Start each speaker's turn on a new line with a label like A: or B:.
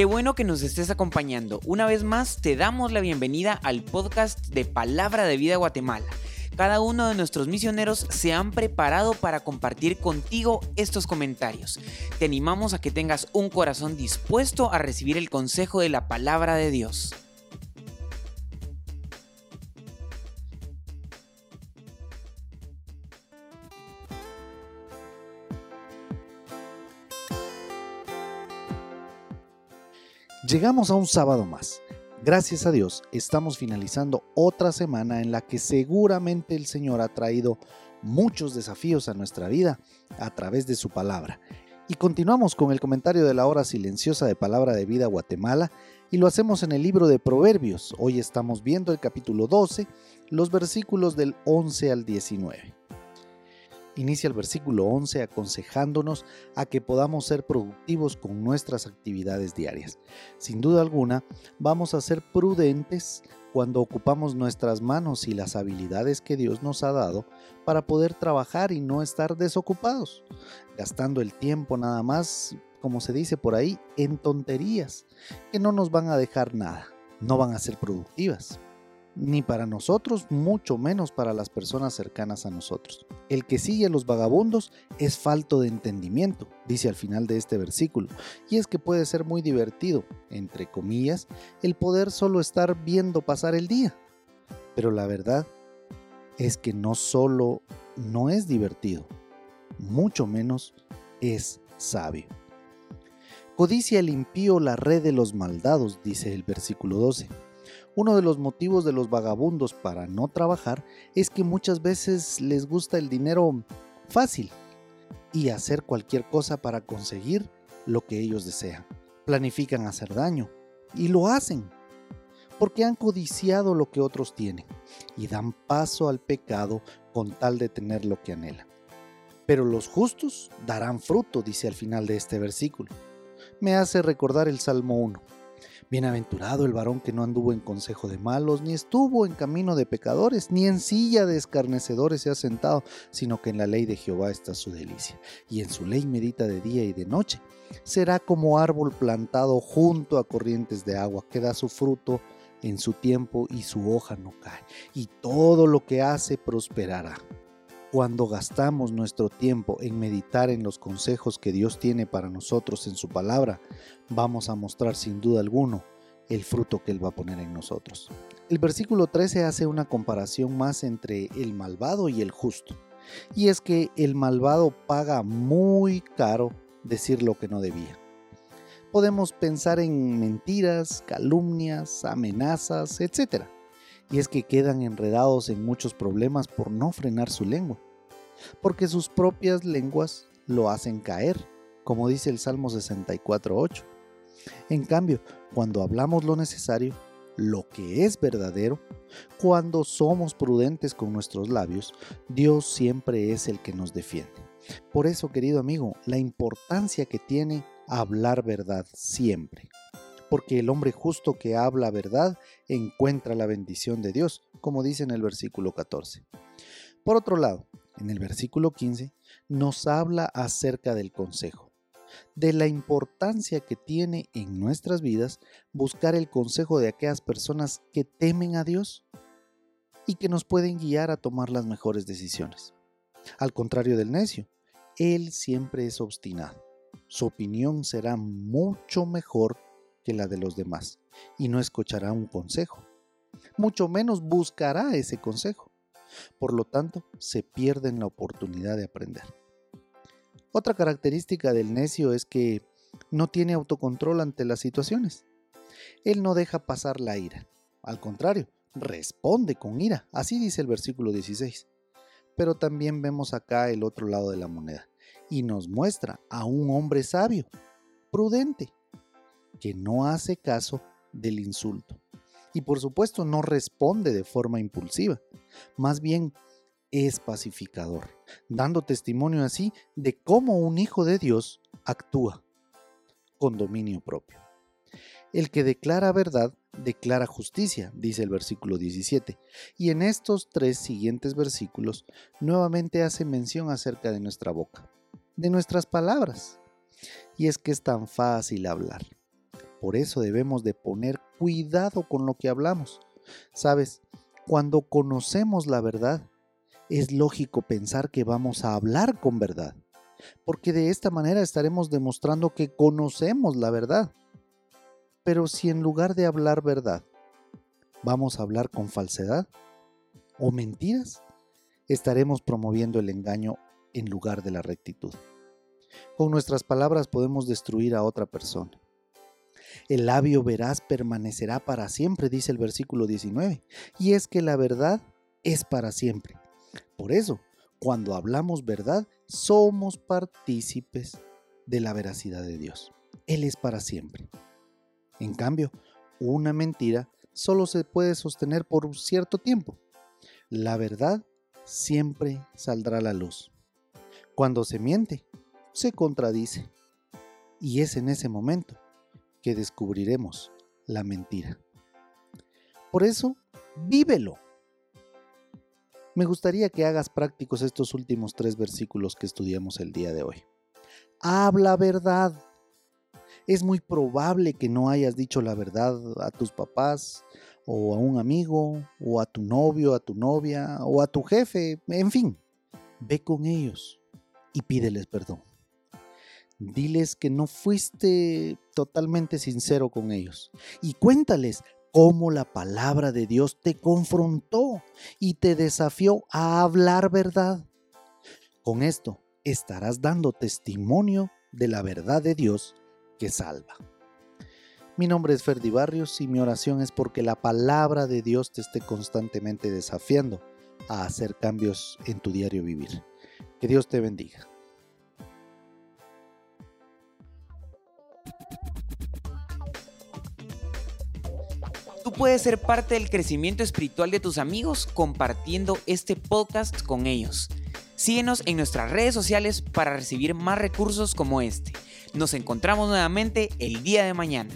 A: Qué bueno que nos estés acompañando. Una vez más te damos la bienvenida al podcast de Palabra de Vida Guatemala. Cada uno de nuestros misioneros se han preparado para compartir contigo estos comentarios. Te animamos a que tengas un corazón dispuesto a recibir el consejo de la palabra de Dios.
B: Llegamos a un sábado más. Gracias a Dios estamos finalizando otra semana en la que seguramente el Señor ha traído muchos desafíos a nuestra vida a través de su palabra. Y continuamos con el comentario de la hora silenciosa de Palabra de Vida Guatemala y lo hacemos en el libro de Proverbios. Hoy estamos viendo el capítulo 12, los versículos del 11 al 19 inicia el versículo 11 aconsejándonos a que podamos ser productivos con nuestras actividades diarias. Sin duda alguna, vamos a ser prudentes cuando ocupamos nuestras manos y las habilidades que Dios nos ha dado para poder trabajar y no estar desocupados, gastando el tiempo nada más, como se dice por ahí, en tonterías que no nos van a dejar nada, no van a ser productivas ni para nosotros, mucho menos para las personas cercanas a nosotros. El que sigue a los vagabundos es falto de entendimiento, dice al final de este versículo, y es que puede ser muy divertido, entre comillas, el poder solo estar viendo pasar el día. Pero la verdad es que no solo no es divertido, mucho menos es sabio. Codicia el impío la red de los maldados, dice el versículo 12 uno de los motivos de los vagabundos para no trabajar es que muchas veces les gusta el dinero fácil y hacer cualquier cosa para conseguir lo que ellos desean. Planifican hacer daño y lo hacen porque han codiciado lo que otros tienen y dan paso al pecado con tal de tener lo que anhelan. Pero los justos darán fruto, dice al final de este versículo. Me hace recordar el Salmo 1. Bienaventurado el varón que no anduvo en consejo de malos, ni estuvo en camino de pecadores, ni en silla de escarnecedores se ha sentado, sino que en la ley de Jehová está su delicia, y en su ley medita de día y de noche. Será como árbol plantado junto a corrientes de agua, que da su fruto en su tiempo y su hoja no cae, y todo lo que hace prosperará. Cuando gastamos nuestro tiempo en meditar en los consejos que Dios tiene para nosotros en su palabra, vamos a mostrar sin duda alguno el fruto que Él va a poner en nosotros. El versículo 13 hace una comparación más entre el malvado y el justo. Y es que el malvado paga muy caro decir lo que no debía. Podemos pensar en mentiras, calumnias, amenazas, etc y es que quedan enredados en muchos problemas por no frenar su lengua, porque sus propias lenguas lo hacen caer, como dice el Salmo 64.8. En cambio, cuando hablamos lo necesario, lo que es verdadero, cuando somos prudentes con nuestros labios, Dios siempre es el que nos defiende. Por eso, querido amigo, la importancia que tiene hablar verdad siempre porque el hombre justo que habla verdad encuentra la bendición de Dios, como dice en el versículo 14. Por otro lado, en el versículo 15 nos habla acerca del consejo, de la importancia que tiene en nuestras vidas buscar el consejo de aquellas personas que temen a Dios y que nos pueden guiar a tomar las mejores decisiones. Al contrario del necio, él siempre es obstinado. Su opinión será mucho mejor que la de los demás y no escuchará un consejo. Mucho menos buscará ese consejo. Por lo tanto, se pierde la oportunidad de aprender. Otra característica del necio es que no tiene autocontrol ante las situaciones. Él no deja pasar la ira. Al contrario, responde con ira. Así dice el versículo 16. Pero también vemos acá el otro lado de la moneda y nos muestra a un hombre sabio, prudente, que no hace caso del insulto. Y por supuesto no responde de forma impulsiva, más bien es pacificador, dando testimonio así de cómo un hijo de Dios actúa con dominio propio. El que declara verdad, declara justicia, dice el versículo 17. Y en estos tres siguientes versículos nuevamente hace mención acerca de nuestra boca, de nuestras palabras. Y es que es tan fácil hablar Por eso debemos de poner cuidado con lo que hablamos. Sabes, cuando conocemos la verdad, es lógico pensar que vamos a hablar con verdad, porque de esta manera estaremos demostrando que conocemos la verdad. Pero si en lugar de hablar verdad, vamos a hablar con falsedad o mentiras, estaremos promoviendo el engaño en lugar de la rectitud. Con nuestras palabras podemos destruir a otra persona. El labio veraz permanecerá para siempre, dice el versículo 19. Y es que la verdad es para siempre. Por eso, cuando hablamos verdad, somos partícipes de la veracidad de Dios. Él es para siempre. En cambio, una mentira solo se puede sostener por cierto tiempo. La verdad siempre saldrá a la luz. Cuando se miente, se contradice. Y es en ese momento que descubriremos la mentira. Por eso, vívelo. Me gustaría que hagas prácticos estos últimos tres versículos que estudiamos el día de hoy. Habla verdad. Es muy probable que no hayas dicho la verdad a tus papás, o a un amigo, o a tu novio, a tu novia, o a tu jefe, en fin. Ve con ellos y pídeles perdón. Diles que no fuiste totalmente sincero con ellos y cuéntales cómo la palabra de Dios te confrontó y te desafió a hablar verdad. Con esto estarás dando testimonio de la verdad de Dios que salva. Mi nombre es Ferdi Barrios y mi oración es porque la palabra de Dios te esté constantemente desafiando a hacer cambios en tu diario vivir. Que Dios te bendiga.
A: Tú puedes ser parte del crecimiento espiritual de tus amigos compartiendo este podcast con ellos. Síguenos en nuestras redes sociales para recibir más recursos como este. Nos encontramos nuevamente el día de mañana.